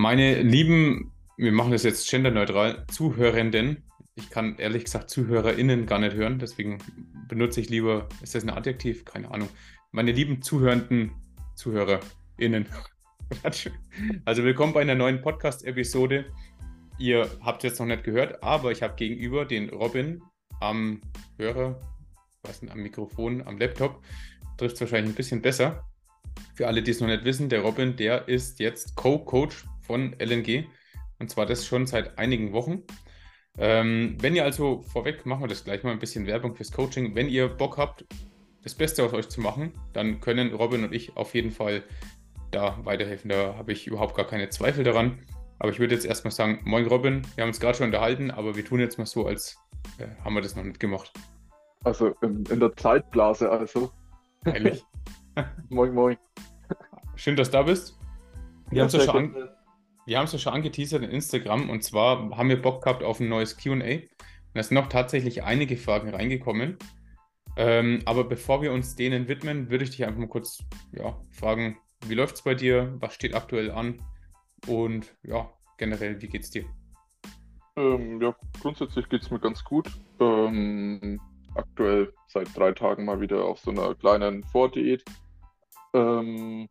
Meine lieben, wir machen das jetzt genderneutral, Zuhörenden, ich kann ehrlich gesagt ZuhörerInnen gar nicht hören, deswegen benutze ich lieber, ist das ein Adjektiv? Keine Ahnung. Meine lieben zuhörenden ZuhörerInnen. also willkommen bei einer neuen Podcast-Episode. Ihr habt es jetzt noch nicht gehört, aber ich habe gegenüber den Robin am Hörer, was denn, am Mikrofon, am Laptop, trifft es wahrscheinlich ein bisschen besser. Für alle, die es noch nicht wissen, der Robin, der ist jetzt Co-Coach von LNG. Und zwar das schon seit einigen Wochen. Ähm, wenn ihr also vorweg, machen wir das gleich mal ein bisschen Werbung fürs Coaching. Wenn ihr Bock habt, das Beste aus euch zu machen, dann können Robin und ich auf jeden Fall da weiterhelfen. Da habe ich überhaupt gar keine Zweifel daran. Aber ich würde jetzt erstmal sagen, moin Robin, wir haben uns gerade schon unterhalten, aber wir tun jetzt mal so, als äh, haben wir das noch nicht gemacht. Also in, in der Zeitblase also. Ehrlich. moin, moin. Schön, dass du da bist. Wir haben es ja schon an wir haben es ja schon angeteasert in Instagram und zwar haben wir Bock gehabt auf ein neues QA. Da sind noch tatsächlich einige Fragen reingekommen. Ähm, aber bevor wir uns denen widmen, würde ich dich einfach mal kurz ja, fragen, wie läuft es bei dir? Was steht aktuell an? Und ja, generell, wie geht's dir? Ähm, ja, grundsätzlich geht es mir ganz gut. Ähm, aktuell seit drei Tagen mal wieder auf so einer kleinen Vordiät. Ähm,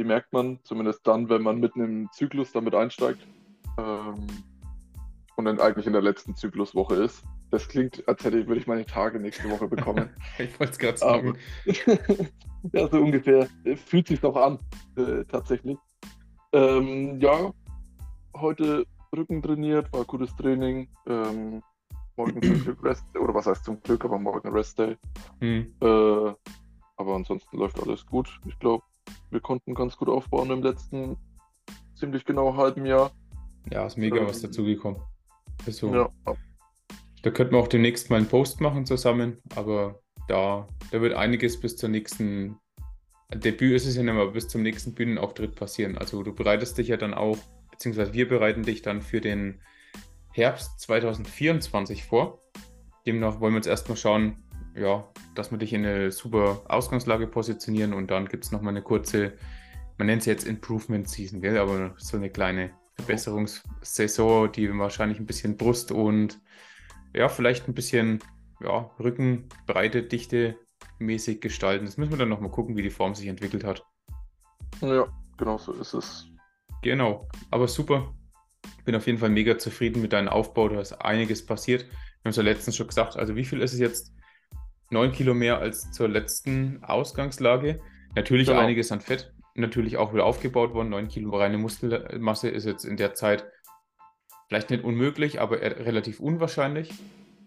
die merkt man zumindest dann, wenn man mitten im Zyklus damit einsteigt ähm, und dann eigentlich in der letzten Zykluswoche ist. Das klingt, als hätte ich, würde ich meine Tage nächste Woche bekommen. ich wollte es gerade sagen. ja, so ungefähr. Fühlt sich doch an, äh, tatsächlich. Ähm, ja, heute Rücken trainiert, war gutes Training. Ähm, morgen zum Glück Rest, oder was heißt zum Glück, aber morgen Rest Day. Hm. Äh, aber ansonsten läuft alles gut. Ich glaube, wir konnten ganz gut aufbauen im letzten ziemlich genau halben Jahr. Ja, ist mega ähm, was dazugekommen. Also, ja. Da könnten wir auch demnächst mal einen Post machen zusammen, aber da, da wird einiges bis zur nächsten Debüt ist es ja nicht mehr, bis zum nächsten Bühnenauftritt passieren. Also du bereitest dich ja dann auch, beziehungsweise wir bereiten dich dann für den Herbst 2024 vor. Demnach wollen wir uns erstmal schauen, ja, dass wir dich in eine super Ausgangslage positionieren und dann gibt es nochmal eine kurze, man nennt es jetzt Improvement Season, gell? aber so eine kleine Verbesserungssaison, die wahrscheinlich ein bisschen Brust und ja, vielleicht ein bisschen ja, Rückenbreite, Dichte mäßig gestalten. Das müssen wir dann nochmal gucken, wie die Form sich entwickelt hat. Ja, genau so ist es. Genau, aber super. Bin auf jeden Fall mega zufrieden mit deinem Aufbau. Da ist einiges passiert. Wir haben es ja letztens schon gesagt. Also, wie viel ist es jetzt? 9 Kilo mehr als zur letzten Ausgangslage. Natürlich genau. einiges an Fett, natürlich auch wieder aufgebaut worden. 9 Kilo reine Muskelmasse ist jetzt in der Zeit vielleicht nicht unmöglich, aber relativ unwahrscheinlich.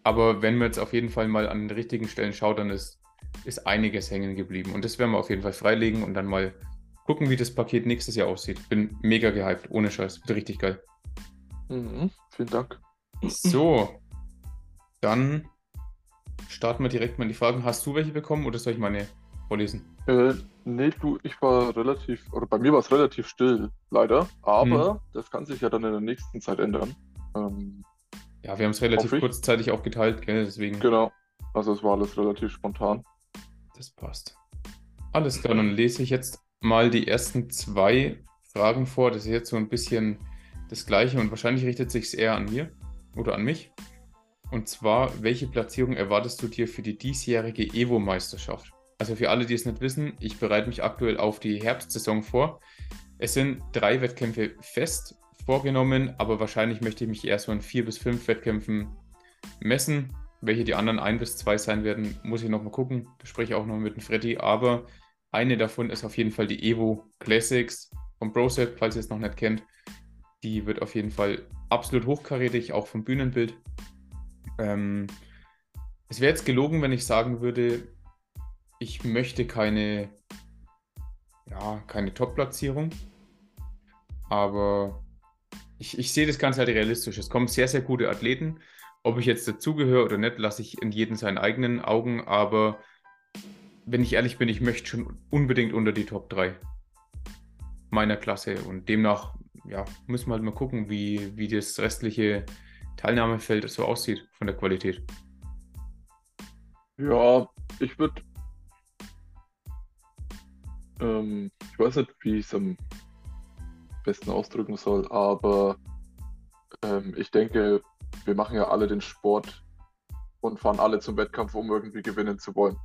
Aber wenn man jetzt auf jeden Fall mal an den richtigen Stellen schaut, dann ist, ist einiges hängen geblieben. Und das werden wir auf jeden Fall freilegen und dann mal gucken, wie das Paket nächstes Jahr aussieht. Bin mega gehypt, ohne Scheiß. Wird richtig geil. Mhm, vielen Dank. So, dann starten wir direkt mal in die Fragen. Hast du welche bekommen oder soll ich meine vorlesen? Äh, nee, du, ich war relativ, oder bei mir war es relativ still, leider. Aber hm. das kann sich ja dann in der nächsten Zeit ändern. Ähm, ja, wir haben es relativ kurzzeitig auch geteilt, gell? deswegen. Genau. Also es war alles relativ spontan. Das passt. Alles klar, dann lese ich jetzt mal die ersten zwei Fragen vor. Das ist jetzt so ein bisschen das gleiche und wahrscheinlich richtet sich es eher an mir oder an mich. Und zwar, welche Platzierung erwartest du dir für die diesjährige Evo-Meisterschaft? Also für alle, die es nicht wissen, ich bereite mich aktuell auf die Herbstsaison vor. Es sind drei Wettkämpfe fest vorgenommen, aber wahrscheinlich möchte ich mich erst so in vier bis fünf Wettkämpfen messen. Welche die anderen ein bis zwei sein werden, muss ich nochmal gucken. Da spreche ich auch noch mit dem Freddy. Aber eine davon ist auf jeden Fall die Evo Classics vom ProSet, falls ihr es noch nicht kennt. Die wird auf jeden Fall absolut hochkarätig, auch vom Bühnenbild. Ähm, es wäre jetzt gelogen, wenn ich sagen würde, ich möchte keine, ja, keine Top-Platzierung. Aber ich, ich sehe das Ganze halt realistisch. Es kommen sehr, sehr gute Athleten. Ob ich jetzt dazugehöre oder nicht, lasse ich in jedem seinen eigenen Augen. Aber wenn ich ehrlich bin, ich möchte schon unbedingt unter die Top 3 meiner Klasse. Und demnach ja, müssen wir halt mal gucken, wie, wie das restliche Teilnahmefeld so aussieht von der Qualität. Ja, ich würde. Ähm, ich weiß nicht, wie es am besten ausdrücken soll, aber ähm, ich denke, wir machen ja alle den Sport und fahren alle zum Wettkampf, um irgendwie gewinnen zu wollen.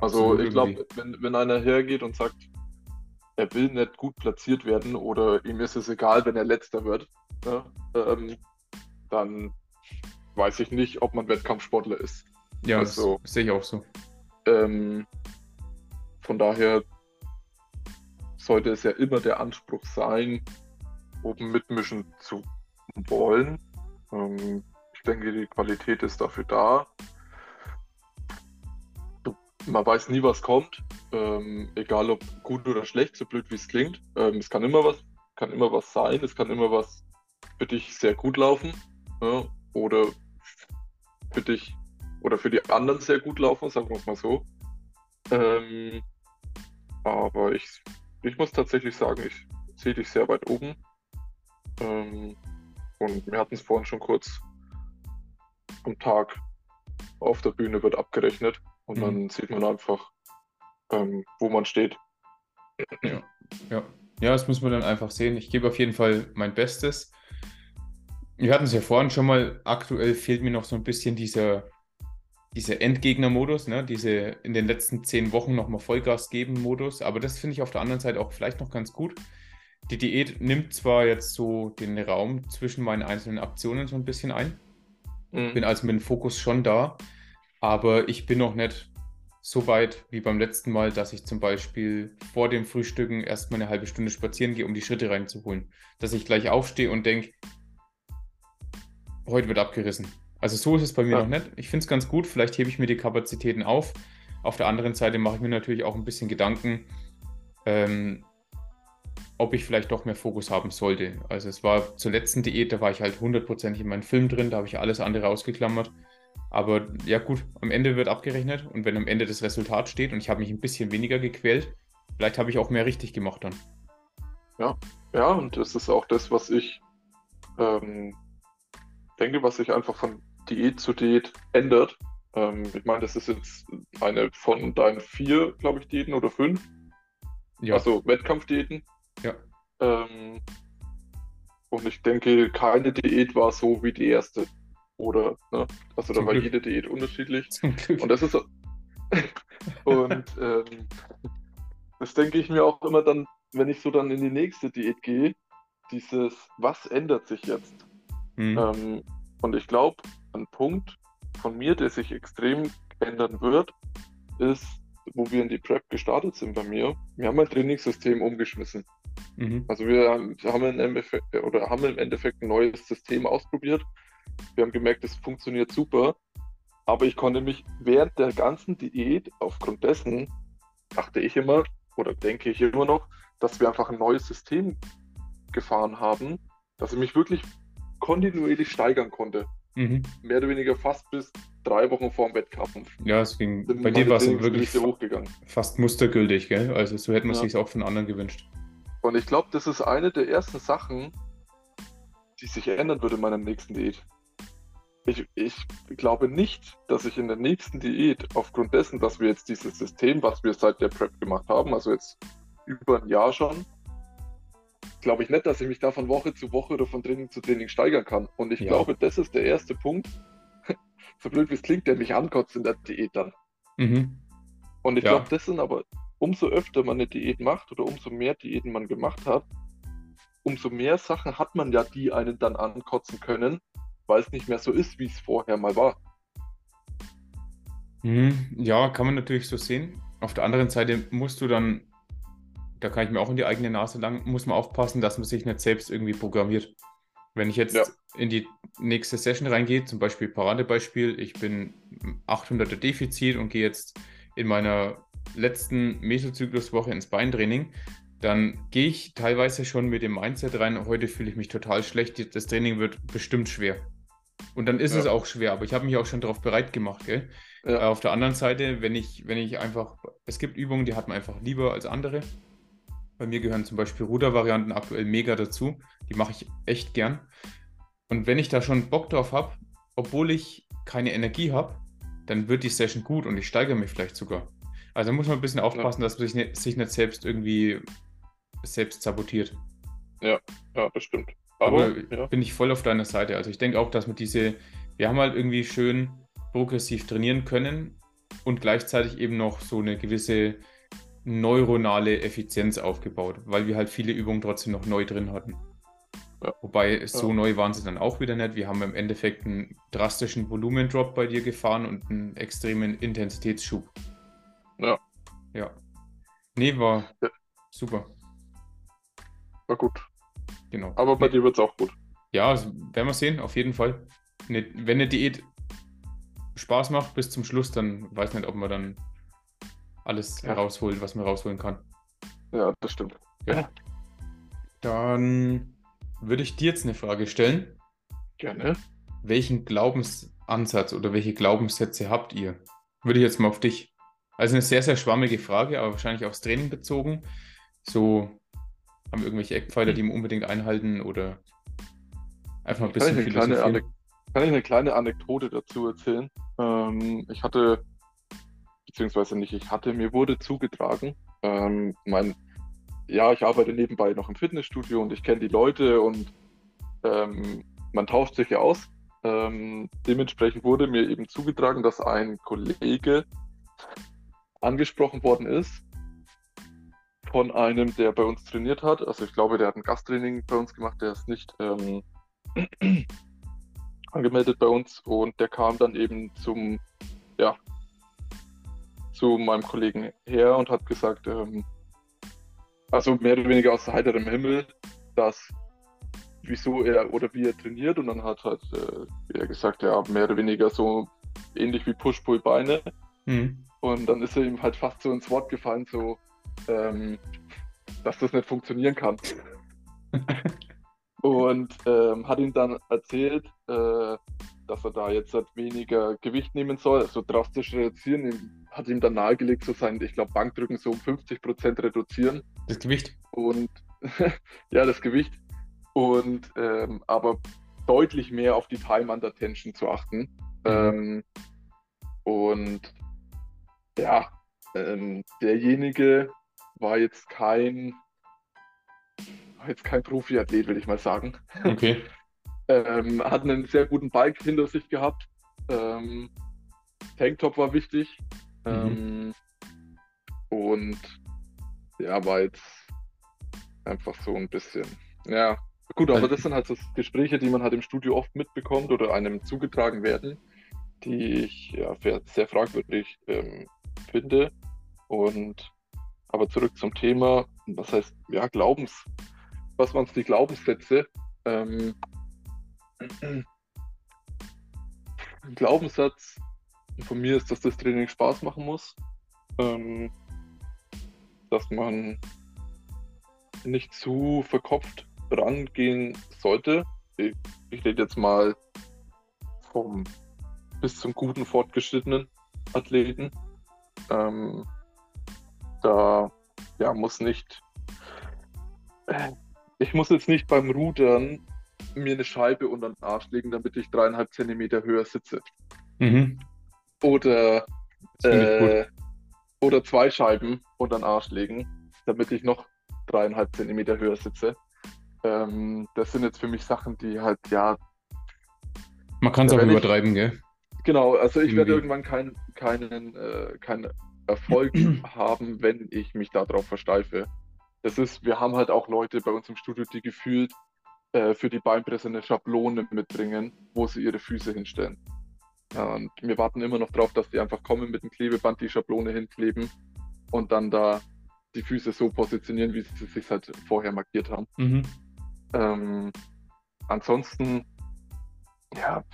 Also so ich glaube, wenn, wenn einer hergeht und sagt, er will nicht gut platziert werden oder ihm ist es egal, wenn er letzter wird, ne, ähm, dann weiß ich nicht, ob man Wettkampfsportler ist. Ja, also, das sehe ich auch so. Ähm, von daher sollte es ja immer der Anspruch sein, oben mitmischen zu wollen. Ähm, ich denke, die Qualität ist dafür da. Man weiß nie, was kommt. Ähm, egal ob gut oder schlecht, so blöd wie es klingt. Ähm, es kann immer was, kann immer was sein, es kann immer was für dich sehr gut laufen. Ja, oder für dich oder für die anderen sehr gut laufen, sagen wir es mal so. Ähm, aber ich, ich muss tatsächlich sagen, ich sehe dich sehr weit oben. Ähm, und wir hatten es vorhin schon kurz am Tag auf der Bühne wird abgerechnet und mhm. dann sieht man einfach, ähm, wo man steht. Ja. ja. ja, das muss man dann einfach sehen. Ich gebe auf jeden Fall mein Bestes. Wir hatten es ja vorhin schon mal, aktuell fehlt mir noch so ein bisschen dieser, dieser Endgegner-Modus, ne? diese in den letzten zehn Wochen nochmal Vollgas geben Modus. Aber das finde ich auf der anderen Seite auch vielleicht noch ganz gut. Die Diät nimmt zwar jetzt so den Raum zwischen meinen einzelnen Aktionen so ein bisschen ein. Mhm. Bin also mit dem Fokus schon da, aber ich bin noch nicht so weit wie beim letzten Mal, dass ich zum Beispiel vor dem Frühstücken erstmal eine halbe Stunde spazieren gehe, um die Schritte reinzuholen. Dass ich gleich aufstehe und denke, heute wird abgerissen. Also so ist es bei mir ja. noch nicht. Ich finde es ganz gut. Vielleicht hebe ich mir die Kapazitäten auf. Auf der anderen Seite mache ich mir natürlich auch ein bisschen Gedanken, ähm, ob ich vielleicht doch mehr Fokus haben sollte. Also es war zur letzten Diät, da war ich halt hundertprozentig in meinem Film drin, da habe ich alles andere ausgeklammert. Aber ja gut, am Ende wird abgerechnet und wenn am Ende das Resultat steht und ich habe mich ein bisschen weniger gequält, vielleicht habe ich auch mehr richtig gemacht dann. Ja, ja, und das ist auch das, was ich ähm, denke, was sich einfach von Diät zu Diät ändert. Ähm, ich meine, das ist jetzt eine von deinen vier, glaube ich, Diäten oder fünf. Ja. Also Wettkampfdiäten. Ja. Ähm, und ich denke, keine Diät war so wie die erste. Oder, ne? Also da war Glück. jede Diät unterschiedlich. Und das ist und ähm, das denke ich mir auch immer dann, wenn ich so dann in die nächste Diät gehe, dieses, was ändert sich jetzt? Mhm. Ähm, und ich glaube, ein Punkt von mir, der sich extrem ändern wird, ist, wo wir in die Prep gestartet sind bei mir. Wir haben mein Trainingssystem umgeschmissen. Mhm. Also wir haben, im Endeffekt, oder haben im Endeffekt ein neues System ausprobiert. Wir haben gemerkt, es funktioniert super. Aber ich konnte mich während der ganzen Diät, aufgrund dessen, dachte ich immer, oder denke ich immer noch, dass wir einfach ein neues System gefahren haben, dass ich mich wirklich kontinuierlich steigern konnte. Mhm. Mehr oder weniger fast bis drei Wochen vor dem Wettkampf. Ja, es ging. Bei dir war es wirklich hochgegangen. fast mustergültig, gell? Also so hätte man ja. sich auch von anderen gewünscht. Und ich glaube, das ist eine der ersten Sachen, die sich ändern würde in meiner nächsten Diät. Ich, ich glaube nicht, dass ich in der nächsten Diät, aufgrund dessen, dass wir jetzt dieses System, was wir seit der Prep gemacht haben, also jetzt über ein Jahr schon, glaube ich nicht, dass ich mich da von Woche zu Woche oder von Training zu Training steigern kann. Und ich ja. glaube, das ist der erste Punkt, so blöd wie es klingt, der mich ankotzt in der Diät dann. Mhm. Und ich ja. glaube, das sind aber, umso öfter man eine Diät macht oder umso mehr Diäten man gemacht hat, umso mehr Sachen hat man ja, die einen dann ankotzen können, weil es nicht mehr so ist, wie es vorher mal war. Mhm. Ja, kann man natürlich so sehen. Auf der anderen Seite musst du dann da kann ich mir auch in die eigene Nase lang, muss man aufpassen, dass man sich nicht selbst irgendwie programmiert. Wenn ich jetzt ja. in die nächste Session reingehe, zum Beispiel Paradebeispiel, ich bin 800er Defizit und gehe jetzt in meiner letzten Mesozykluswoche ins Beintraining, dann gehe ich teilweise schon mit dem Mindset rein, heute fühle ich mich total schlecht, das Training wird bestimmt schwer. Und dann ist ja. es auch schwer, aber ich habe mich auch schon darauf bereit gemacht. Gell? Ja. Auf der anderen Seite, wenn ich, wenn ich einfach, es gibt Übungen, die hat man einfach lieber als andere. Bei mir gehören zum Beispiel Rudervarianten aktuell mega dazu. Die mache ich echt gern. Und wenn ich da schon Bock drauf habe, obwohl ich keine Energie habe, dann wird die Session gut und ich steigere mich vielleicht sogar. Also muss man ein bisschen aufpassen, ja. dass man sich nicht, sich nicht selbst irgendwie selbst sabotiert. Ja, ja, das stimmt. Aber, Aber, ja, bin ich voll auf deiner Seite. Also ich denke auch, dass wir diese, wir haben halt irgendwie schön progressiv trainieren können und gleichzeitig eben noch so eine gewisse neuronale Effizienz aufgebaut, weil wir halt viele Übungen trotzdem noch neu drin hatten. Ja. Wobei so Ja. neu waren sie dann auch wieder nicht. Wir haben im Endeffekt einen drastischen Volumendrop bei dir gefahren und einen extremen Intensitätsschub. Ja. Ja. Nee, war Ja. super. war gut. Genau. Aber bei Nee. dir wird es auch gut. Ja, also werden wir sehen, auf jeden Fall. Eine, wenn eine Diät Spaß macht bis zum Schluss, dann weiß nicht, ob man dann alles Ja. rausholt, was man rausholen kann. Ja, das stimmt. Dann würde ich dir jetzt eine Frage stellen. Gerne. Welchen Glaubensansatz oder welche Glaubenssätze habt ihr? Würde ich jetzt mal auf dich. Also eine sehr, sehr schwammige Frage, aber wahrscheinlich aufs Training bezogen. So haben wir irgendwelche Eckpfeiler, die wir unbedingt einhalten oder einfach ein Kann ich, bisschen eine kleine kann ich eine kleine Anekdote dazu erzählen? Ähm, ich hatte, beziehungsweise nicht, ich hatte, mir wurde zugetragen, ähm, mein, ja, ich arbeite nebenbei noch im Fitnessstudio und ich kenne die Leute und ähm, man tauscht sich ja aus. Ähm, dementsprechend wurde mir eben zugetragen, dass ein Kollege angesprochen worden ist von einem, der bei uns trainiert hat. Also ich glaube, der hat ein Gasttraining bei uns gemacht, der ist nicht ähm, angemeldet bei uns und der kam dann eben zum, ja, zu meinem Kollegen her und hat gesagt, ähm, also mehr oder weniger aus heiterem Himmel, dass wieso er oder wie er trainiert und dann hat halt äh, er gesagt, ja, mehr oder weniger so ähnlich wie Push-Pull-Beine Mhm. und dann ist er ihm halt fast so ins Wort gefallen, so, ähm, dass das nicht funktionieren kann. und ähm, hat ihm dann erzählt, äh, dass er da jetzt halt weniger Gewicht nehmen soll, also drastisch reduzieren. Hat ihm dann nahegelegt, so sein, ich glaube, Bankdrücken so um 50% reduzieren Das Gewicht. und ja, das Gewicht und ähm, aber deutlich mehr auf die Time under Tension zu achten. Ähm, und ja, ähm, derjenige war jetzt kein war jetzt kein Profiathlet, will ich mal sagen. Okay. Ähm, hat einen sehr guten Bike hinter sich gehabt. Ähm, Tanktop war wichtig. Ähm, und ja, war jetzt einfach so ein bisschen. Ja, gut, aber das sind halt so Gespräche, die man halt im Studio oft mitbekommt oder einem zugetragen werden, die ich ja sehr fragwürdig ähm, finde. Und aber zurück zum Thema, was heißt, ja, Glaubens, was waren die Glaubenssätze? Ähm, ein Glaubenssatz von mir ist, dass das Training Spaß machen muss. Ähm, dass man nicht zu verkopft rangehen sollte. Ich, ich rede jetzt mal vom bis zum guten fortgeschrittenen Athleten. Ähm, da ja, muss nicht. Ich muss jetzt nicht beim Rudern mir eine Scheibe unter den Arsch legen, damit ich dreieinhalb Zentimeter höher sitze. Mhm. Oder, äh, oder zwei Scheiben unter den Arsch legen, damit ich noch dreieinhalb Zentimeter höher sitze. Ähm, das sind jetzt für mich Sachen, die halt, ja, Man kann es auch wenn ich- übertreiben, gell? genau, also ich werde irgendwann kein, keinen, äh, keinen Erfolg haben, wenn ich mich darauf versteife. Das ist, wir haben halt auch Leute bei uns im Studio, die gefühlt äh, für die Beinpresse eine Schablone mitbringen, wo sie ihre Füße hinstellen. Und wir warten immer noch drauf, dass die einfach kommen mit dem Klebeband, die Schablone hinkleben und dann da die Füße so positionieren, wie sie sich halt vorher markiert haben. Mhm. Ähm, ansonsten, ja,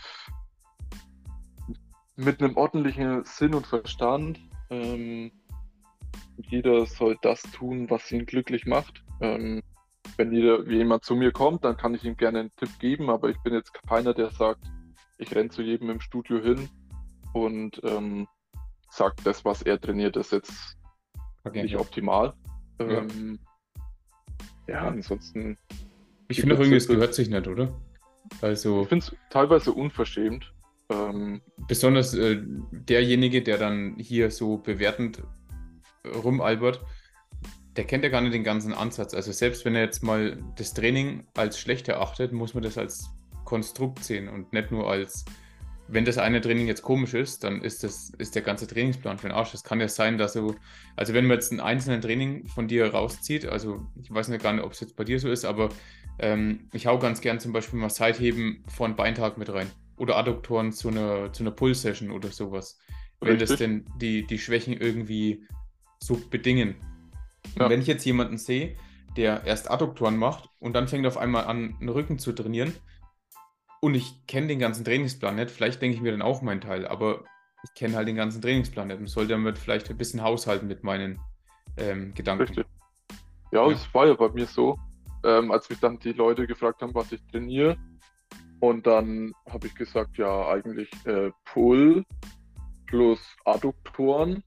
mit einem ordentlichen Sinn und Verstand. Ähm, jeder soll das tun, was ihn glücklich macht. Ähm, wenn jemand zu mir kommt, dann kann ich ihm gerne einen Tipp geben, aber ich bin jetzt keiner, der sagt, ich renne zu jedem im Studio hin und ähm, sagt, das, was er trainiert, ist jetzt Okay. nicht optimal. Ja. Ähm, ja, ansonsten Ich finde auch irgendwie, es gehört sich nicht, oder? Also Ich finde es teilweise unverschämt. Ähm, besonders äh, derjenige, der dann hier so bewertend rumalbert, der kennt ja gar nicht den ganzen Ansatz. Also selbst wenn er jetzt mal das Training als schlecht erachtet, muss man das als Konstrukt sehen und nicht nur als, wenn das eine Training jetzt komisch ist, dann ist das ist der ganze Trainingsplan für den Arsch. Es kann ja sein, dass du, also wenn man jetzt einen einzelnen Training von dir rauszieht, also ich weiß nicht gar nicht, ob es jetzt bei dir so ist, aber ähm, ich hau ganz gern zum Beispiel mal Seitheben von Beintag mit rein oder Adduktoren zu einer, zu einer Pull-Session oder sowas. Wenn das denn die, die Schwächen irgendwie so bedingen. Ja. wenn ich jetzt jemanden sehe, der erst Adduktoren macht und dann fängt auf einmal an, den Rücken zu trainieren und ich kenne den ganzen Trainingsplan nicht, vielleicht denke ich mir dann auch meinen Teil, aber ich kenne halt den ganzen Trainingsplan nicht und sollte damit vielleicht ein bisschen haushalten mit meinen ähm, Gedanken. Richtig. Ja, es ja. war ja bei mir so, ähm, als mich dann die Leute gefragt haben, was ich trainiere. Und dann habe ich gesagt, ja, eigentlich äh, Pull plus Adduktoren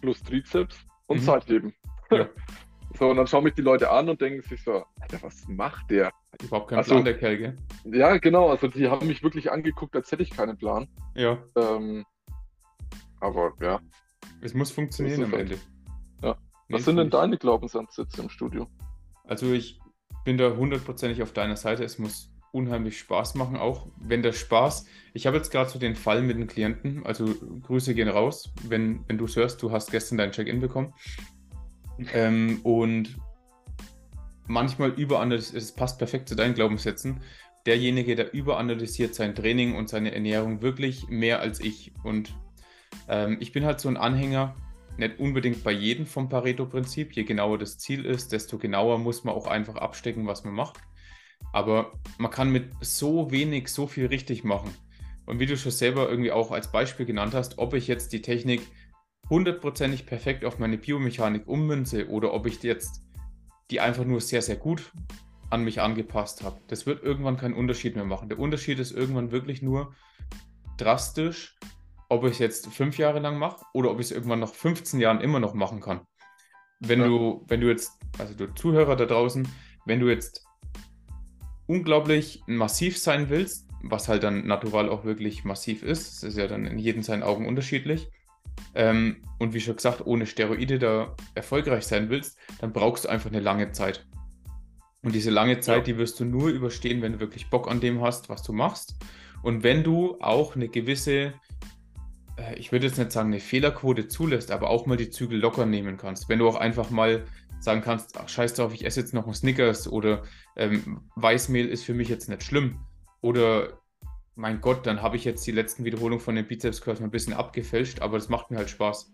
plus Trizeps und mhm. Seitheben. Ja. so, und dann schauen mich die Leute an und denken sich so, Alter, was macht der? Überhaupt keinen also, Plan, der Kerl, gell? Ja, genau. Also die haben mich wirklich angeguckt, als hätte ich keinen Plan. Ja. Ähm, aber ja. Es muss funktionieren am Ende. Ja. Was sind denn deine Glaubensansätze im Studio? Also ich bin da hundertprozentig auf deiner Seite. Es muss unheimlich Spaß machen, auch wenn der Spaß. Ich habe jetzt gerade so den Fall mit den Klienten, also Grüße gehen raus, wenn, wenn du es hörst, du hast gestern dein Check-in bekommen. Ähm, und manchmal überanalysiert, es passt perfekt zu deinen Glaubenssätzen. Derjenige, der überanalysiert sein Training und seine Ernährung wirklich mehr als ich. Und ähm, ich bin halt so ein Anhänger, nicht unbedingt bei jedem vom Pareto-Prinzip. Je genauer das Ziel ist, desto genauer muss man auch einfach abstecken, was man macht. Aber man kann mit so wenig so viel richtig machen. Und wie du schon selber irgendwie auch als Beispiel genannt hast, ob ich jetzt die Technik hundertprozentig perfekt auf meine Biomechanik ummünze oder ob ich jetzt die einfach nur sehr, sehr gut an mich angepasst habe. Das wird irgendwann keinen Unterschied mehr machen. Der Unterschied ist irgendwann wirklich nur drastisch, ob ich es jetzt fünf Jahre lang mache oder ob ich es irgendwann nach 15 Jahren immer noch machen kann. Wenn ja. du, wenn du jetzt, also du Zuhörer da draußen, wenn du jetzt unglaublich massiv sein willst, was halt dann natural auch wirklich massiv ist, das ist ja dann in jedem seinen Augen unterschiedlich, ähm, und wie schon gesagt, ohne Steroide da erfolgreich sein willst, dann brauchst du einfach eine lange Zeit. Und diese lange Zeit, ja. die wirst du nur überstehen, wenn du wirklich Bock an dem hast, was du machst. Und wenn du auch eine gewisse, äh, ich würde jetzt nicht sagen, eine Fehlerquote zulässt, aber auch mal die Zügel locker nehmen kannst. Wenn du auch einfach mal sagen kannst, ach scheiß drauf, ich esse jetzt noch einen Snickers oder ähm, Weißmehl ist für mich jetzt nicht schlimm. Oder mein Gott, dann habe ich jetzt die letzten Wiederholungen von den Bizeps Curls ein bisschen abgefälscht, aber das macht mir halt Spaß.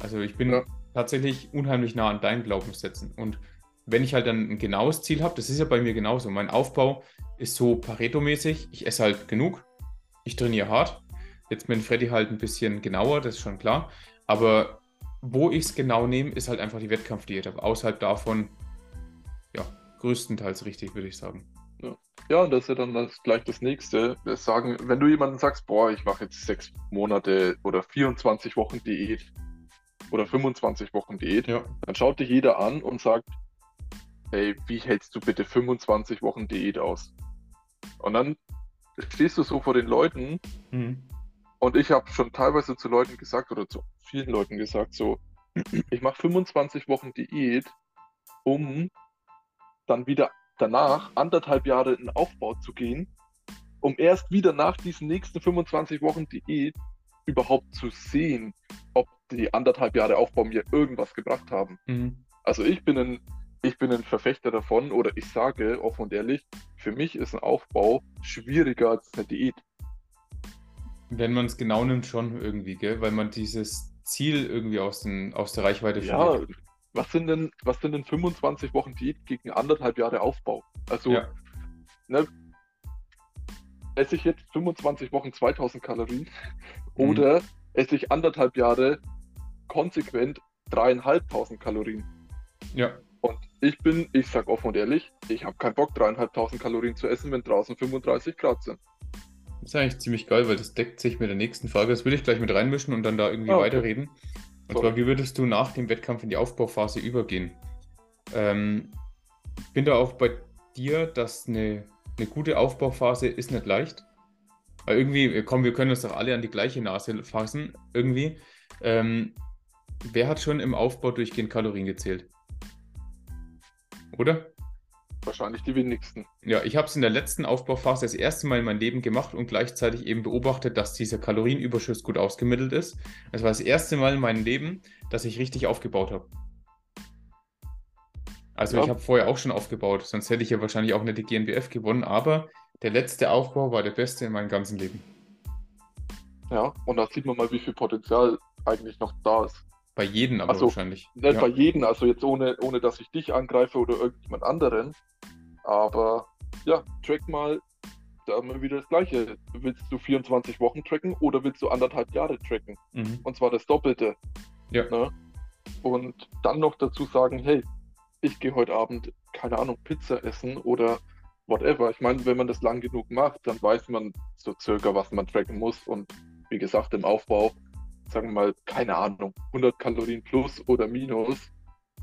Also ich bin ja. tatsächlich unheimlich nah an deinen Glaubenssätzen. Und wenn ich halt dann ein genaues Ziel habe, das ist ja bei mir genauso. Mein Aufbau ist so Pareto-mäßig. Ich esse halt genug. Ich trainiere hart. Jetzt mit Freddy halt ein bisschen genauer, das ist schon klar. Aber wo ich es genau nehme, ist halt einfach die Wettkampfdiät. Aber außerhalb davon, ja, größtenteils richtig, würde ich sagen. Ja. ja, und das ist ja dann das, gleich das nächste. Das sagen, wenn du jemanden sagst, boah, ich mache jetzt sechs Monate oder 24 Wochen Diät oder 25 Wochen Diät, ja. dann schaut dich jeder an und sagt, hey, wie hältst du bitte 25 Wochen Diät aus? Und dann stehst du so vor den Leuten mhm. und ich habe schon teilweise zu Leuten gesagt oder zu vielen Leuten gesagt, so, ich mache 25 Wochen Diät, um dann wieder danach anderthalb Jahre in Aufbau zu gehen, um erst wieder nach diesen nächsten 25 Wochen Diät überhaupt zu sehen, ob die anderthalb Jahre Aufbau mir irgendwas gebracht haben. Mhm. Also ich bin ein, ich bin ein Verfechter davon oder ich sage offen und ehrlich, für mich ist ein Aufbau schwieriger als eine Diät. Wenn man es genau nimmt, schon irgendwie, gell? weil man dieses Ziel irgendwie aus, den, aus der Reichweite ja, findet was sind denn, was sind denn 25 Wochen Diät gegen anderthalb Jahre Aufbau? Also, ja. ne, esse ich jetzt 25 Wochen 2000 Kalorien mhm. oder esse ich anderthalb Jahre konsequent dreieinhalbtausend Kalorien? Ja. Und ich bin, ich sag offen und ehrlich, ich habe keinen Bock, dreieinhalbtausend Kalorien zu essen, wenn draußen 35 Grad sind. Das ist eigentlich ziemlich geil, weil das deckt sich mit der nächsten Frage. Das will ich gleich mit reinmischen und dann da irgendwie ah, okay. weiterreden. Und zwar, wie würdest du nach dem Wettkampf in die Aufbauphase übergehen? Ähm, bin da auch bei dir, dass eine, eine gute Aufbauphase ist nicht leicht. Weil irgendwie, komm, wir können uns doch alle an die gleiche Nase fassen, irgendwie. Ähm, wer hat schon im Aufbau durchgehend Kalorien gezählt? oder? Wahrscheinlich die wenigsten. Ja, ich habe es in der letzten Aufbauphase das erste Mal in meinem Leben gemacht und gleichzeitig eben beobachtet, dass dieser Kalorienüberschuss gut ausgemittelt ist. Es war das erste Mal in meinem Leben, dass ich richtig aufgebaut habe. Also Ja. ich habe vorher auch schon aufgebaut, sonst hätte ich ja wahrscheinlich auch nicht die GNBF gewonnen, aber der letzte Aufbau war der beste in meinem ganzen Leben. Ja, und da sieht man mal, wie viel Potenzial eigentlich noch da ist. Bei jedem aber Ach so. wahrscheinlich. Nicht Ja. bei jedem, also jetzt ohne, ohne dass ich dich angreife oder irgendjemand anderen. Aber ja, track mal da wir wieder das Gleiche. Willst du 24 Wochen tracken oder willst du anderthalb Jahre tracken? Mhm. Und zwar das Doppelte. Ja. Ne? Und dann noch dazu sagen, hey, ich gehe heute Abend, keine Ahnung, Pizza essen oder whatever. Ich meine, wenn man das lang genug macht, dann weiß man so circa, was man tracken muss. Und wie gesagt, im Aufbau, sagen wir mal, keine Ahnung, 100 Kalorien plus oder minus,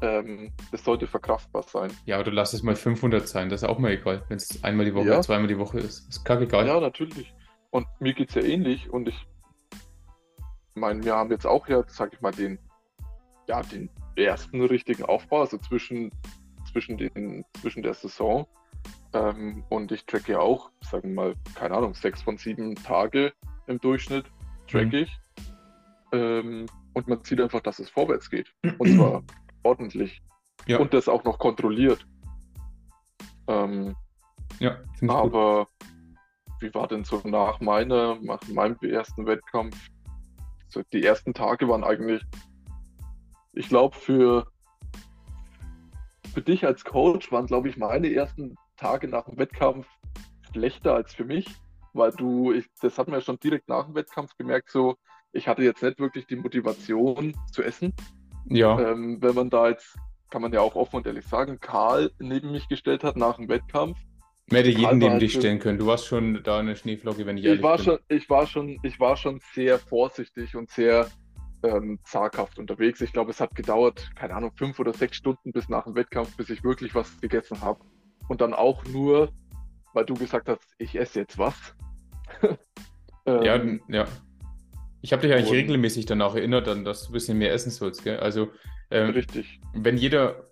ähm, das sollte verkraftbar sein. Ja, oder lass es mal 500 sein, das ist auch mal egal, wenn es einmal die Woche Ja. zweimal die Woche ist. Ist kackegal. Ja, natürlich. Und mir geht es ja ähnlich und ich meine, wir haben jetzt auch ja, sag ich mal, den, ja, den ersten richtigen Aufbau, also zwischen, zwischen, den, zwischen der Saison. Ähm, und ich tracke ja auch, sagen wir mal, keine Ahnung, sechs von sieben Tage im Durchschnitt track Mhm. ich. Ähm, und man sieht einfach, dass es vorwärts geht. Und zwar ordentlich. Ja, Und das auch noch kontrolliert. Ähm, ja, ich gut. aber wie war denn so nach meiner, nach meinem ersten Wettkampf? So die ersten Tage waren eigentlich, ich glaube, für, für dich als Coach waren, glaube ich, meine ersten Tage nach dem Wettkampf schlechter als für mich, weil du, ich, das hat man ja schon direkt nach dem Wettkampf gemerkt, so, ich hatte jetzt nicht wirklich die Motivation zu essen. Ja, Ähm, wenn man da jetzt, kann man ja auch offen und ehrlich sagen, Karl neben mich gestellt hat nach dem Wettkampf, man hätte jeden neben halt dich stellen können. Du warst schon da eine Schneeflocke, wenn ich Ich ehrlich war bin. schon, ich war schon, ich war schon sehr vorsichtig und sehr ähm, zaghaft unterwegs. Ich glaube, es hat gedauert, keine Ahnung, fünf oder sechs Stunden bis nach dem Wettkampf, bis ich wirklich was gegessen habe. Und dann auch nur, weil du gesagt hast, ich esse jetzt was. Ja, ähm, ja. Ich habe dich eigentlich und- regelmäßig danach erinnert, dann, dass du ein bisschen mehr essen sollst, gell? Also, ähm, richtig. wenn jeder,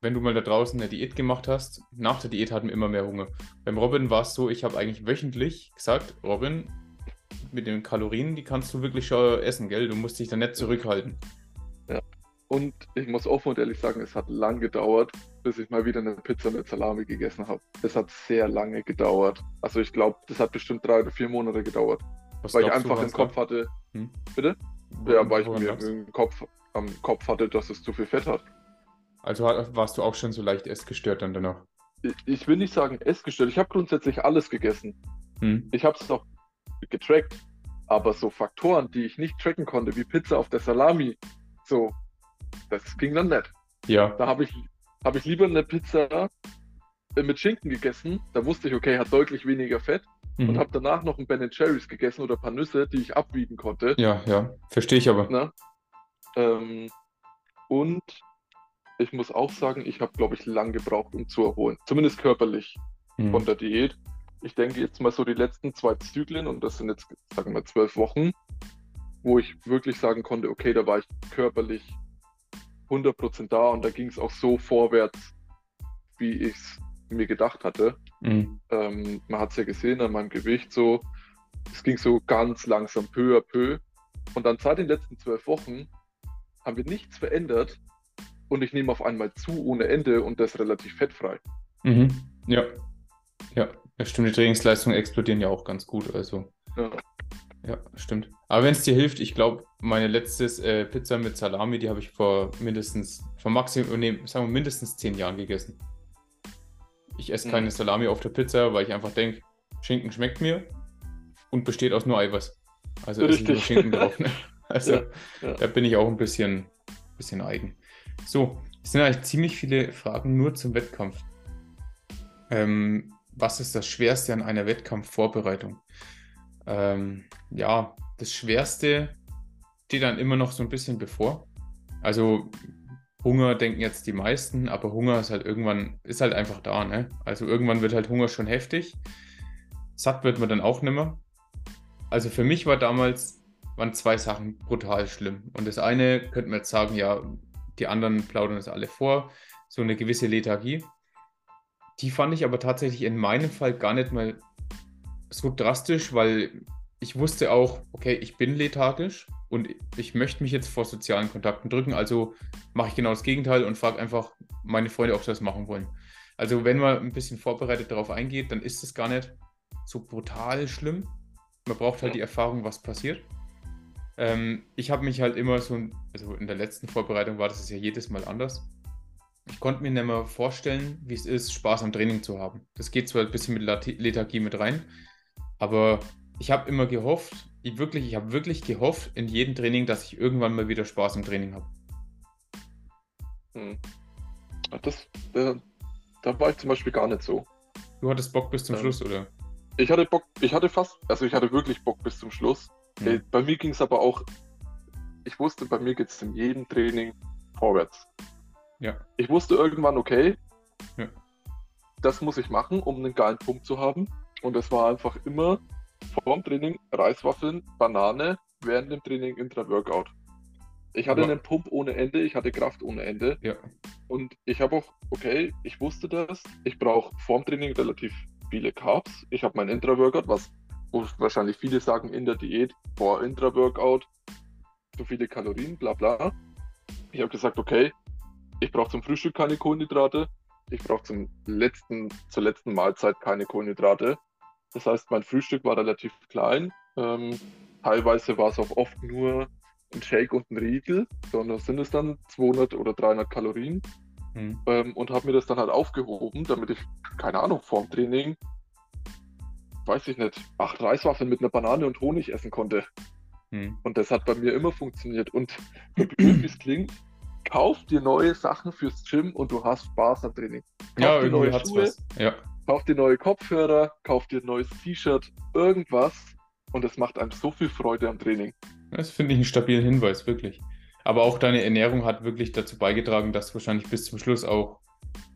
wenn du mal da draußen eine Diät gemacht hast, nach der Diät hatten wir immer mehr Hunger. Beim Robin war es so, ich habe eigentlich wöchentlich gesagt, Robin, mit den Kalorien, die kannst du wirklich schon essen, gell? Du musst dich da nicht zurückhalten. Und ich muss offen und ehrlich sagen, es hat lang gedauert, bis ich mal wieder eine Pizza mit Salami gegessen habe. Es hat sehr lange gedauert. Also ich glaube, das hat bestimmt drei oder vier Monate gedauert, Was weil ich einfach im Kopf hatte, Hm? Bitte? Ja, weil ich mir lag's? im Kopf, am Kopf hatte, dass es zu viel Fett hat. Also warst du auch schon so leicht essgestört dann danach. Ich, ich will nicht sagen essgestört. Ich habe grundsätzlich alles gegessen. Hm? Ich habe es noch getrackt. Aber so Faktoren, die ich nicht tracken konnte, wie Pizza auf der Salami, so, das ging dann nicht. Ja, Da habe ich, hab ich lieber eine Pizza äh, mit Schinken gegessen. Da wusste ich, okay, hat deutlich weniger Fett. Und mhm. habe danach noch ein Ben Cherries gegessen oder ein paar Nüsse, die ich abwiegen konnte. ja, ja, verstehe ich aber. Ne? Ähm, und ich muss auch sagen, ich habe, glaube ich, lang gebraucht, um zu erholen. Zumindest körperlich. Hm. von der Diät. Ich denke jetzt mal so die letzten zwei Zyklen, und das sind jetzt, sagen wir, zwölf Wochen, wo ich wirklich sagen konnte, okay, da war ich körperlich 100% da und da ging es auch so vorwärts, wie ich es mir gedacht hatte. Hm. Ähm, man hat es ja gesehen an meinem Gewicht so, es ging so ganz langsam, peu à peu. Und dann seit den letzten zwölf Wochen haben wir nichts verändert und ich nehme auf einmal zu ohne Ende und das relativ fettfrei. Mhm. Ja. Ja, stimmt. Die Trainingsleistungen explodieren ja auch ganz gut. Also, Ja. ja, stimmt. Aber wenn es dir hilft, ich glaube, meine letztes äh, Pizza mit Salami, die habe ich vor mindestens, vor Maximum, nee, sagen wir mindestens zehn Jahren gegessen. Ich esse Mhm. keine Salami auf der Pizza, weil ich einfach denke, Schinken schmeckt mir und besteht aus nur Eiweiß. Also esse ich nur Richtig. Schinken drauf. Ne? Also, Ja, ja. da bin ich auch ein bisschen, bisschen eigen. So, es sind eigentlich ziemlich viele Fragen nur zum Wettkampf. Ähm, was ist das Schwerste an einer Wettkampfvorbereitung? Ähm, ja, das Schwerste steht dann immer noch so ein bisschen bevor. Also Hunger denken jetzt die meisten, aber Hunger ist halt irgendwann, ist halt einfach da, ne? Also irgendwann wird halt Hunger schon heftig. Satt wird man dann auch nimmer. Also für mich war damals, waren zwei Sachen brutal schlimm. Und das eine könnte man jetzt sagen, ja, die anderen plaudern es alle vor, so eine gewisse Lethargie. die fand ich aber tatsächlich in meinem Fall gar nicht mal so drastisch, weil ich wusste auch, okay, ich bin lethargisch und ich möchte mich jetzt vor sozialen Kontakten drücken, also mache ich genau das Gegenteil und frage einfach meine Freunde, ob sie das machen wollen. Also wenn man ein bisschen vorbereitet darauf eingeht, dann ist es gar nicht so brutal schlimm. Man braucht halt die Erfahrung, was passiert. Ähm, ich habe mich halt immer so, also in der letzten Vorbereitung war das ja jedes Mal anders. Ich konnte mir nicht mehr vorstellen, wie es ist, Spaß am Training zu haben. Das geht zwar ein bisschen mit Lethargie mit rein, aber ich habe immer gehofft, ich wirklich, ich habe wirklich gehofft in jedem Training, dass ich irgendwann mal wieder Spaß im Training habe. Hm. Das, äh, da war ich zum Beispiel gar nicht so. Du hattest Bock bis zum ähm, Schluss, oder? Ich hatte Bock, ich hatte fast, also ich hatte wirklich Bock bis zum Schluss. Hm. Bei mir ging es aber auch, ich wusste, bei mir geht es in jedem Training vorwärts. Ja. Ich wusste irgendwann, okay, ja. das muss ich machen, um einen geilen Punkt zu haben. Und es war einfach immer vorm Training Reiswaffeln, Banane, während dem Training Intra-Workout. Ich hatte ja. einen Pump ohne Ende, ich hatte Kraft ohne Ende. Ja. Und ich habe auch, okay, ich wusste das. Ich brauche vorm Training relativ viele Carbs. Ich habe mein Intra-Workout, was wahrscheinlich viele sagen in der Diät, vor Intra-Workout, so viele Kalorien, bla bla. Ich habe gesagt, okay, ich brauche zum Frühstück keine Kohlenhydrate. Ich brauche zum letzten, zur letzten Mahlzeit keine Kohlenhydrate. Das heißt, mein Frühstück war relativ klein. Ähm, teilweise war es auch oft nur ein Shake und ein Riegel, sondern sind es dann 200 oder 300 Kalorien. Mhm. Ähm, und habe mir das dann halt aufgehoben, damit ich, keine Ahnung, vorm Training, weiß ich nicht, acht Reiswaffeln mit einer Banane und Honig essen konnte. Mhm. Und das hat bei mir immer funktioniert. Und wie es klingt, kauf dir neue Sachen fürs Gym und du hast Spaß am Training. Kauf ja, dir neue Schuhe, was. Ja. Kauf dir neue Kopfhörer, kauf dir ein neues T-Shirt, irgendwas und es macht einem so viel Freude am Training. Das finde ich einen stabilen Hinweis, wirklich. Aber auch deine Ernährung hat wirklich dazu beigetragen, dass du wahrscheinlich bis zum Schluss auch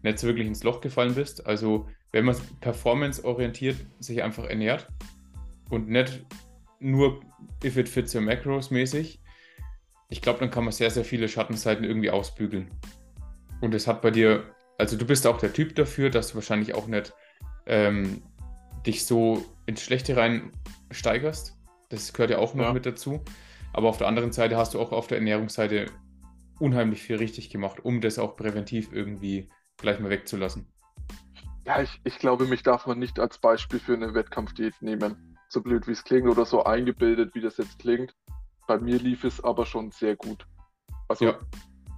nicht so wirklich ins Loch gefallen bist. Also, wenn man performance-orientiert sich einfach ernährt und nicht nur if it fits your macros mäßig, ich glaube, dann kann man sehr, sehr viele Schattenseiten irgendwie ausbügeln. Und es hat bei dir also du bist auch der Typ dafür, dass du wahrscheinlich auch nicht ähm, dich so ins Schlechte rein steigerst. Das gehört ja auch noch ja. mit dazu. Aber auf der anderen Seite hast du auch auf der Ernährungsseite unheimlich viel richtig gemacht, um das auch präventiv irgendwie gleich mal wegzulassen. Ja, ich, ich glaube, mich darf man nicht als Beispiel für eine Wettkampfdiät nehmen. So blöd wie es klingt oder so eingebildet, wie das jetzt klingt. Bei mir lief es aber schon sehr gut. Also ja.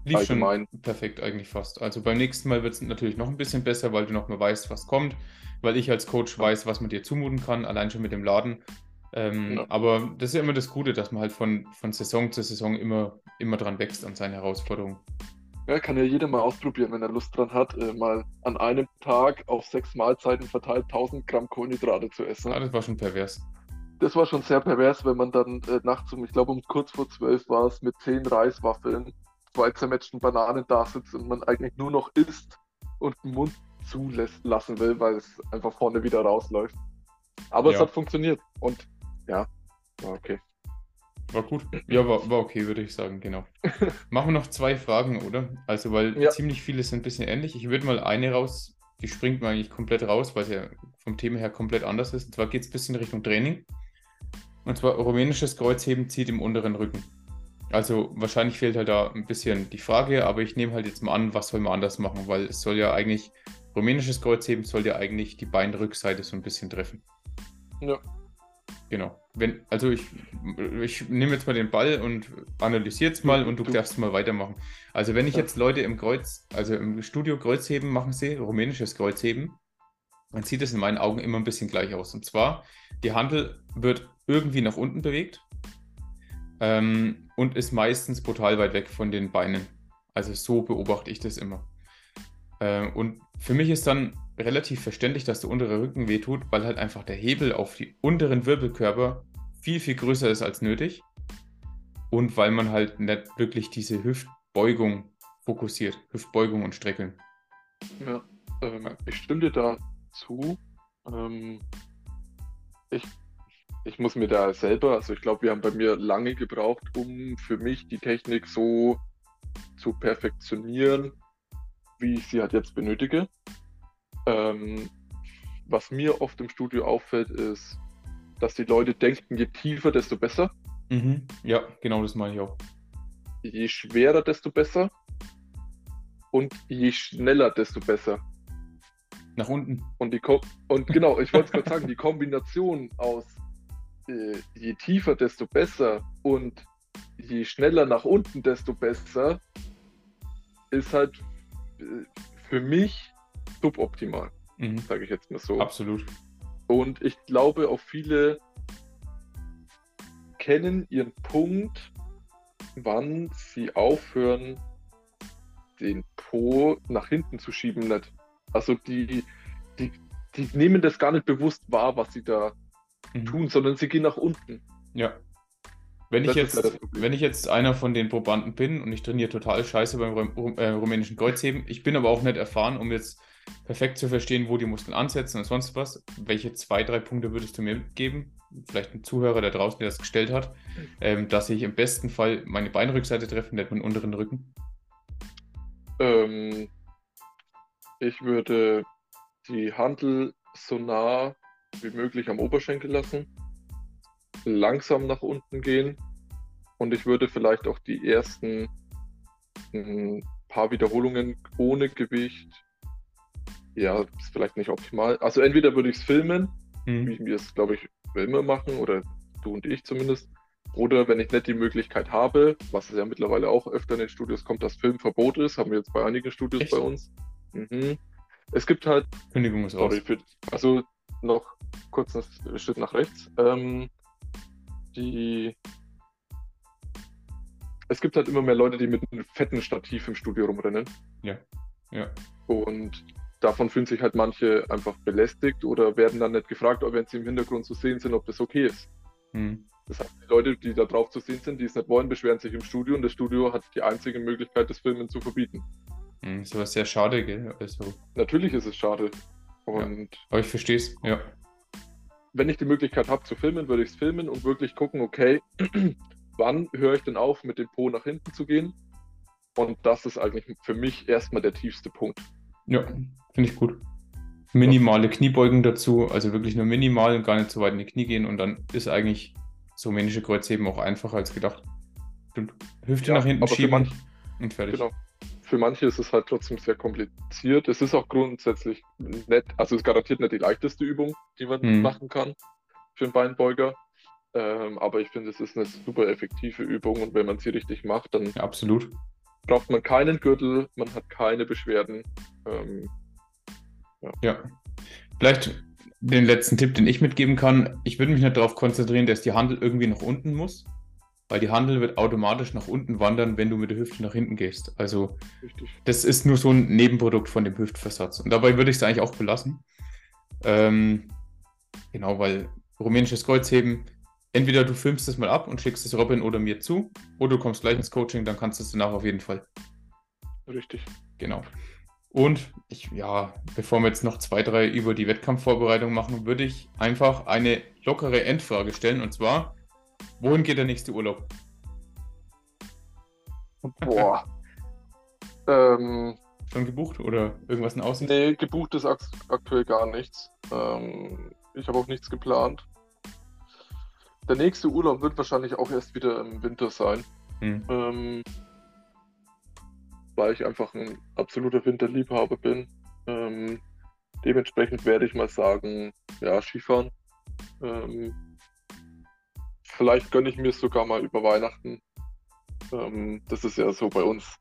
Lief allgemein. schon perfekt eigentlich fast. Also beim nächsten Mal wird es natürlich noch ein bisschen besser, weil du noch mal weißt, was kommt, weil ich als Coach weiß, was man dir zumuten kann, allein schon mit dem Laden. Ähm, ja. Aber das ist ja immer das Gute, dass man halt von, von Saison zu Saison immer, immer dran wächst an seine Herausforderungen. Ja, kann ja jeder mal ausprobieren, wenn er Lust dran hat, äh, mal an einem Tag auf sechs Mahlzeiten verteilt 1000 Gramm Kohlenhydrate zu essen. Ja, das war schon pervers. Das war schon sehr pervers, wenn man dann äh, nachts um, ich glaube um kurz vor zwölf war es, mit zehn Reiswaffeln zwei zermatchten Bananen da sitzt und man eigentlich nur noch isst und den Mund zulassen will, weil es einfach vorne wieder rausläuft. Aber ja. es hat funktioniert und ja, war okay. War gut. Ja, war, war okay, würde ich sagen, genau. Machen wir noch zwei Fragen, oder? Also, weil ja. ziemlich viele sind ein bisschen ähnlich. Ich würde mal eine raus, die springt mir eigentlich komplett raus, weil es ja vom Thema her komplett anders ist. Und zwar geht es ein bisschen Richtung Training. Und zwar rumänisches Kreuzheben zieht im unteren Rücken. Also wahrscheinlich fehlt halt da ein bisschen die Frage, aber ich nehme halt jetzt mal an, was soll man anders machen, weil es soll ja eigentlich, rumänisches Kreuzheben soll ja eigentlich die Beinrückseite so ein bisschen treffen. Ja. Genau. Wenn, also ich, ich nehme jetzt mal den Ball und analysiere jetzt mal und du, du darfst mal weitermachen. Also wenn ich ja. jetzt Leute im Kreuz, also im Studio Kreuzheben machen sehe, rumänisches Kreuzheben, dann sieht es in meinen Augen immer ein bisschen gleich aus. Und zwar, die Handel wird irgendwie nach unten bewegt ähm, und ist meistens brutal weit weg von den Beinen. Also so beobachte ich das immer. Äh, und für mich ist dann relativ verständlich, dass der untere Rücken wehtut, weil halt einfach der Hebel auf die unteren Wirbelkörper viel, viel größer ist als nötig. Und weil man halt nicht wirklich diese Hüftbeugung fokussiert. Hüftbeugung und Streckeln. Ja, ähm, ich stimme dir da zu. Ähm, ich ich muss mir da selber, also ich glaube, wir haben bei mir lange gebraucht, um für mich die Technik so zu perfektionieren, wie ich sie halt jetzt benötige. Ähm, was mir oft im Studio auffällt, ist, dass die Leute denken, je tiefer, desto besser. Mhm. Ja, genau das meine ich auch. Je schwerer, desto besser. Und je schneller, desto besser. Nach unten. Und, die Ko und genau, ich wollte es gerade sagen, die Kombination aus äh, je tiefer, desto besser und je schneller nach unten, desto besser ist halt für mich suboptimal, Mhm. sage ich jetzt mal so. Absolut. Und ich glaube, auch viele kennen ihren Punkt, wann sie aufhören, den Po nach hinten zu schieben. Nicht. Also die, die, die nehmen das gar nicht bewusst wahr, was sie da Mhm. tun, sondern sie gehen nach unten. Ja. Wenn ich, Das jetzt, ja wenn ich jetzt einer von den Probanden bin und ich trainiere total scheiße beim Rum- äh, rumänischen Kreuzheben, ich bin aber auch nicht erfahren, um jetzt perfekt zu verstehen, wo die Muskeln ansetzen und sonst was. Welche zwei, drei Punkte würdest du mir mitgeben? Vielleicht ein Zuhörer da draußen, der das gestellt hat, ähm, dass ich im besten Fall meine Beinrückseite treffe, nicht meinen unteren Rücken. Ähm, ich würde die Handel so nah wie möglich am Oberschenkel lassen, langsam nach unten gehen und ich würde vielleicht auch die ersten ein paar Wiederholungen ohne Gewicht, ja, ist vielleicht nicht optimal. Also entweder würde ich es filmen, Mhm. wie wir es, glaube ich, immer machen, oder du und ich zumindest. Oder wenn ich nicht die Möglichkeit habe, was es ja mittlerweile auch öfter in den Studios kommt, dass Filmverbot ist, haben wir jetzt bei einigen Studios Echt? bei uns. Mhm. Es gibt halt, Kündigung ist sorry, für, also noch kurz einen Schritt nach rechts. Ähm, die, es gibt halt immer mehr Leute, die mit einem fetten Stativ im Studio rumrennen. Ja. Ja. Und davon fühlen sich halt manche einfach belästigt oder werden dann nicht gefragt, ob wenn sie im Hintergrund zu sehen sind, ob das okay ist. Mhm. Das heißt, die Leute, die da drauf zu sehen sind, die es nicht wollen, beschweren sich im Studio und das Studio hat die einzige Möglichkeit, das Filmen zu verbieten. Mhm. Ist aber sehr schade, gell? Also, Natürlich ist es schade. Und aber ich verstehe es. Ja. Wenn ich die Möglichkeit habe zu filmen, würde ich es filmen und wirklich gucken, okay, wann höre ich denn auf, mit dem Po nach hinten zu gehen? Und das ist eigentlich für mich erstmal der tiefste Punkt. Ja, finde ich gut. Minimale Kniebeugen dazu, also wirklich nur minimal und gar nicht so weit in die Knie gehen und dann ist eigentlich so rumänische Kreuzheben auch einfacher als gedacht. Stimmt. Hüfte Ja, nach hinten schieben manch- und fertig. Genau. Für manche ist es halt trotzdem sehr kompliziert. Es ist auch grundsätzlich nett, also es ist garantiert nicht die leichteste Übung, die man Mhm. machen kann für einen Beinbeuger. Ähm, aber ich finde, es ist eine super effektive Übung und wenn man sie richtig macht, dann Ja, absolut. braucht man keinen Gürtel, man hat keine Beschwerden. Ähm, Ja. Vielleicht den letzten Tipp, den ich mitgeben kann. Ich würde mich nicht darauf konzentrieren, dass die Handel irgendwie nach unten muss, weil die Handel wird automatisch nach unten wandern, wenn du mit der Hüfte nach hinten gehst. Also richtig. das ist nur so ein Nebenprodukt von dem Hüftversatz. Und dabei würde ich es eigentlich auch belassen. Ähm, genau, weil rumänisches Kreuzheben, entweder du filmst es mal ab und schickst es Robin oder mir zu, oder du kommst gleich ins Coaching, dann kannst du es danach auf jeden Fall. Richtig. Genau. Und ich, ja, bevor wir jetzt noch zwei, drei über die Wettkampfvorbereitung machen, würde ich einfach eine lockere Endfrage stellen. Und zwar, wohin geht der nächste Urlaub? Boah. ähm, Schon gebucht oder irgendwas in Aussicht? nee, gebucht ist ak aktuell gar nichts. Ähm, ich habe auch nichts geplant. Der nächste Urlaub wird wahrscheinlich auch erst wieder im Winter sein. Hm. ähm, weil ich einfach ein absoluter Winterliebhaber bin. Ähm, dementsprechend werde ich mal sagen, ja, Skifahren. Ähm, vielleicht gönne ich mir es sogar mal über Weihnachten. Ähm, das ist ja so bei uns,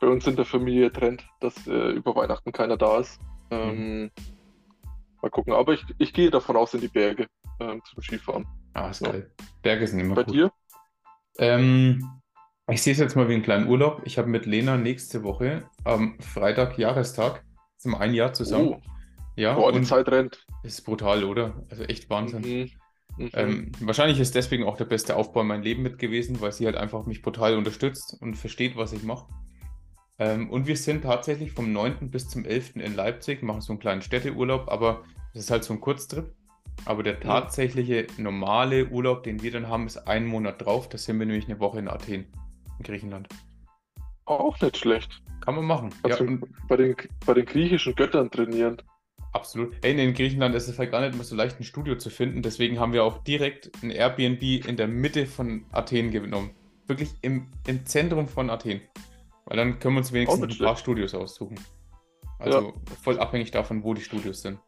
bei uns in der Familie Trend, dass äh, über Weihnachten keiner da ist. Ähm, Mal gucken, aber ich, ich gehe davon aus in die Berge ähm, zum Skifahren. Ah, ist Ja. geil. Berge sind immer Bei gut. dir? Ähm, ich sehe es jetzt mal wie einen kleinen Urlaub. Ich habe mit Lena nächste Woche am Freitag Jahrestag. Sind wir ein Jahr zusammen. Oh, Ja, boah, die Zeit rennt. ist brutal, oder? Also echt Wahnsinn. Mhm. Mhm. Ähm, wahrscheinlich ist deswegen auch der beste Aufbau in meinem Leben mit gewesen, weil sie halt einfach mich brutal unterstützt und versteht, was ich mache. Ähm, und wir sind tatsächlich vom 9. bis zum 11. in Leipzig, machen so einen kleinen Städteurlaub, aber es ist halt so ein Kurztrip. Aber der tatsächliche normale Urlaub, den wir dann haben, ist einen Monat drauf. Da sind wir nämlich eine Woche in Athen, in Griechenland. Auch nicht schlecht. Kann man machen. Ja, Also und bei, den, bei den griechischen Göttern trainieren. Absolut. Hey, in Griechenland ist es halt gar nicht immer so leicht, ein Studio zu finden. Deswegen haben wir auch direkt ein Airbnb in der Mitte von Athen genommen. Wirklich im, im Zentrum von Athen. Weil dann können wir uns wenigstens ein paar Studios aussuchen. Also ja. voll abhängig davon, wo die Studios sind.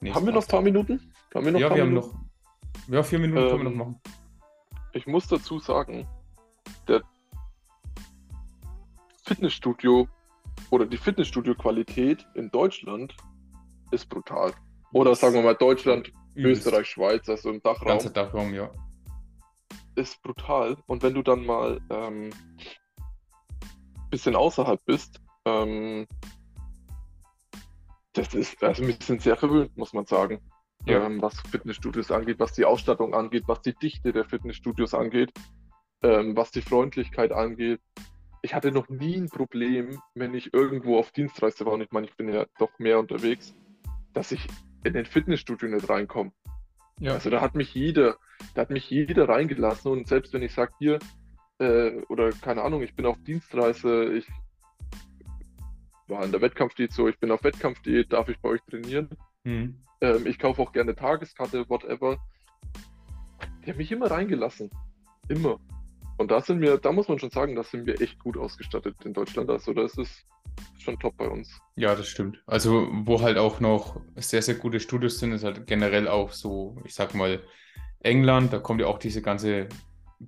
Nee, haben wir noch ein paar Minuten? Haben wir noch ja, wir Minuten? haben noch. Ja, vier Minuten ähm, können wir noch machen. Ich muss dazu sagen, der Fitnessstudio oder die Fitnessstudio-Qualität in Deutschland ist brutal. Oder sagen wir mal Deutschland, Übelst. Österreich, Schweiz, also im Dachraum. Ganze Dachraum, ja. Ist brutal. Und wenn du dann mal ähm, bisschen außerhalb bist, ähm, das ist, also wir sind sehr verwöhnt, muss man sagen. Ja. Ähm, was Fitnessstudios angeht, was die Ausstattung angeht, was die Dichte der Fitnessstudios angeht, ähm, was die Freundlichkeit angeht, ich hatte noch nie ein Problem, wenn ich irgendwo auf Dienstreise war und ich meine, ich bin ja doch mehr unterwegs, dass ich in den Fitnessstudio nicht reinkomme. Ja. Also da hat mich jeder, da hat mich jeder reingelassen und selbst wenn ich sage hier, äh, oder keine Ahnung, ich bin auf Dienstreise, ich war in der Wettkampfdiät so, ich bin auf Wettkampfdiät, darf ich bei euch trainieren? Mhm. Ähm, ich kaufe auch gerne Tageskarte, whatever. Die haben mich immer reingelassen. Immer. Und da sind wir, da muss man schon sagen, da sind wir echt gut ausgestattet in Deutschland. Also das ist schon top bei uns. Ja, das stimmt. Also wo halt auch noch sehr, sehr gute Studios sind, ist halt generell auch so, ich sag mal, England, da kommt ja auch diese ganze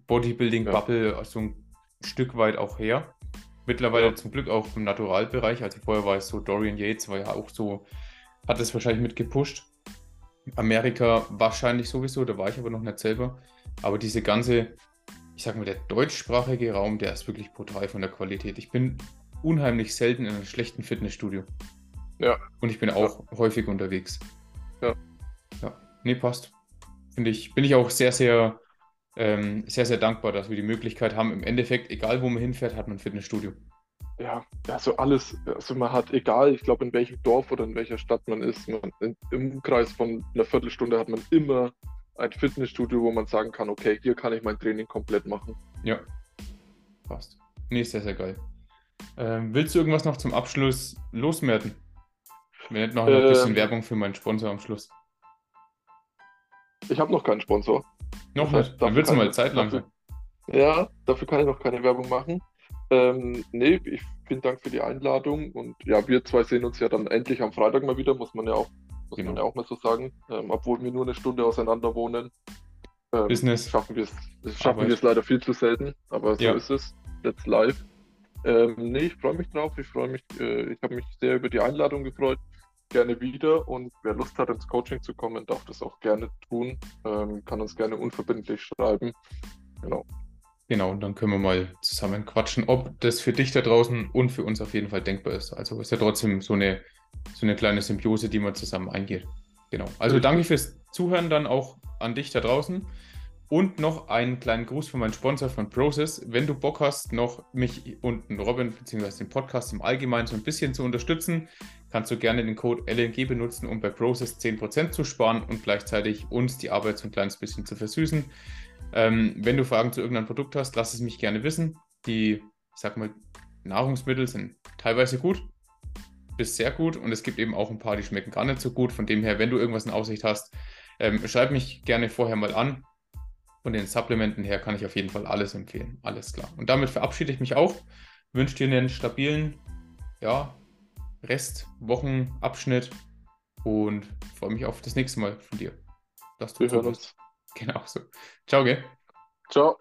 Bodybuilding-Bubble ja. so ein Stück weit auch her. Mittlerweile ja. zum Glück auch im Naturalbereich. Also vorher war es so, Dorian Yates war ja auch so, hat es wahrscheinlich mit gepusht. Amerika wahrscheinlich sowieso, da war ich aber noch nicht selber. Aber diese ganze ich sag mal, der deutschsprachige Raum, der ist wirklich brutal von der Qualität. Ich bin unheimlich selten in einem schlechten Fitnessstudio. Ja. Und ich bin auch ja. häufig unterwegs. Ja. Ja. Nee, passt. Finde ich, bin ich auch sehr, sehr, ähm, sehr, sehr dankbar, dass wir die Möglichkeit haben. Im Endeffekt, egal wo man hinfährt, hat man ein Fitnessstudio. Ja, also alles, also man hat, egal, ich glaube, in welchem Dorf oder in welcher Stadt man ist, man, im Umkreis von einer Viertelstunde hat man immer ein Fitnessstudio, wo man sagen kann, okay, hier kann ich mein Training komplett machen. Ja, passt. Nee, sehr, sehr geil. Ähm, willst du irgendwas noch zum Abschluss loswerden? Wenn nicht noch, ein bisschen Werbung für meinen Sponsor am Schluss. Ich habe noch keinen Sponsor. Noch das heißt, nicht? Dann wird es mal Zeit lang sein. Ja, dafür kann ich noch keine Werbung machen. Ähm, nee, ich vielen Dank für die Einladung und ja, wir zwei sehen uns ja dann endlich am Freitag mal wieder, muss man ja auch muss genau. man ja auch mal so sagen. Ähm, obwohl wir nur eine Stunde auseinander wohnen. Ähm, Business. Schaffen wir es schaffen wir es leider viel zu selten, aber so ja. ist es. Jetzt live. Ähm, nee, ich freue mich drauf. Ich freue mich, äh, ich habe mich sehr über die Einladung gefreut. Gerne wieder und wer Lust hat, ins Coaching zu kommen, darf das auch gerne tun. Ähm, kann uns gerne unverbindlich schreiben. Genau. Genau, und dann können wir mal zusammen quatschen, ob das für dich da draußen und für uns auf jeden Fall denkbar ist. Also ist ja trotzdem so eine so eine kleine Symbiose, die man zusammen eingeht. Genau. Also danke fürs Zuhören dann auch an dich da draußen. Und noch einen kleinen Gruß von meinem Sponsor von Process. Wenn du Bock hast, noch mich und Robin bzw. den Podcast im Allgemeinen so ein bisschen zu unterstützen, kannst du gerne den Code LNG benutzen, um bei Process 10% zu sparen und gleichzeitig uns die Arbeit so ein kleines bisschen zu versüßen. Ähm, wenn du Fragen zu irgendeinem Produkt hast, lass es mich gerne wissen. Die, ich sag mal, Nahrungsmittel sind teilweise gut, bis sehr gut und es gibt eben auch ein paar, die schmecken gar nicht so gut. Von dem her, wenn du irgendwas in Aussicht hast, ähm, schreib mich gerne vorher mal an. Von den Supplementen her kann ich auf jeden Fall alles empfehlen. Alles klar. Und damit verabschiede ich mich auch. Wünsche dir einen stabilen ja, Rest, Wochenabschnitt und freue mich auf das nächste Mal von dir. Dass du Wir hören uns. Genau so. Ciao, gell? Ciao.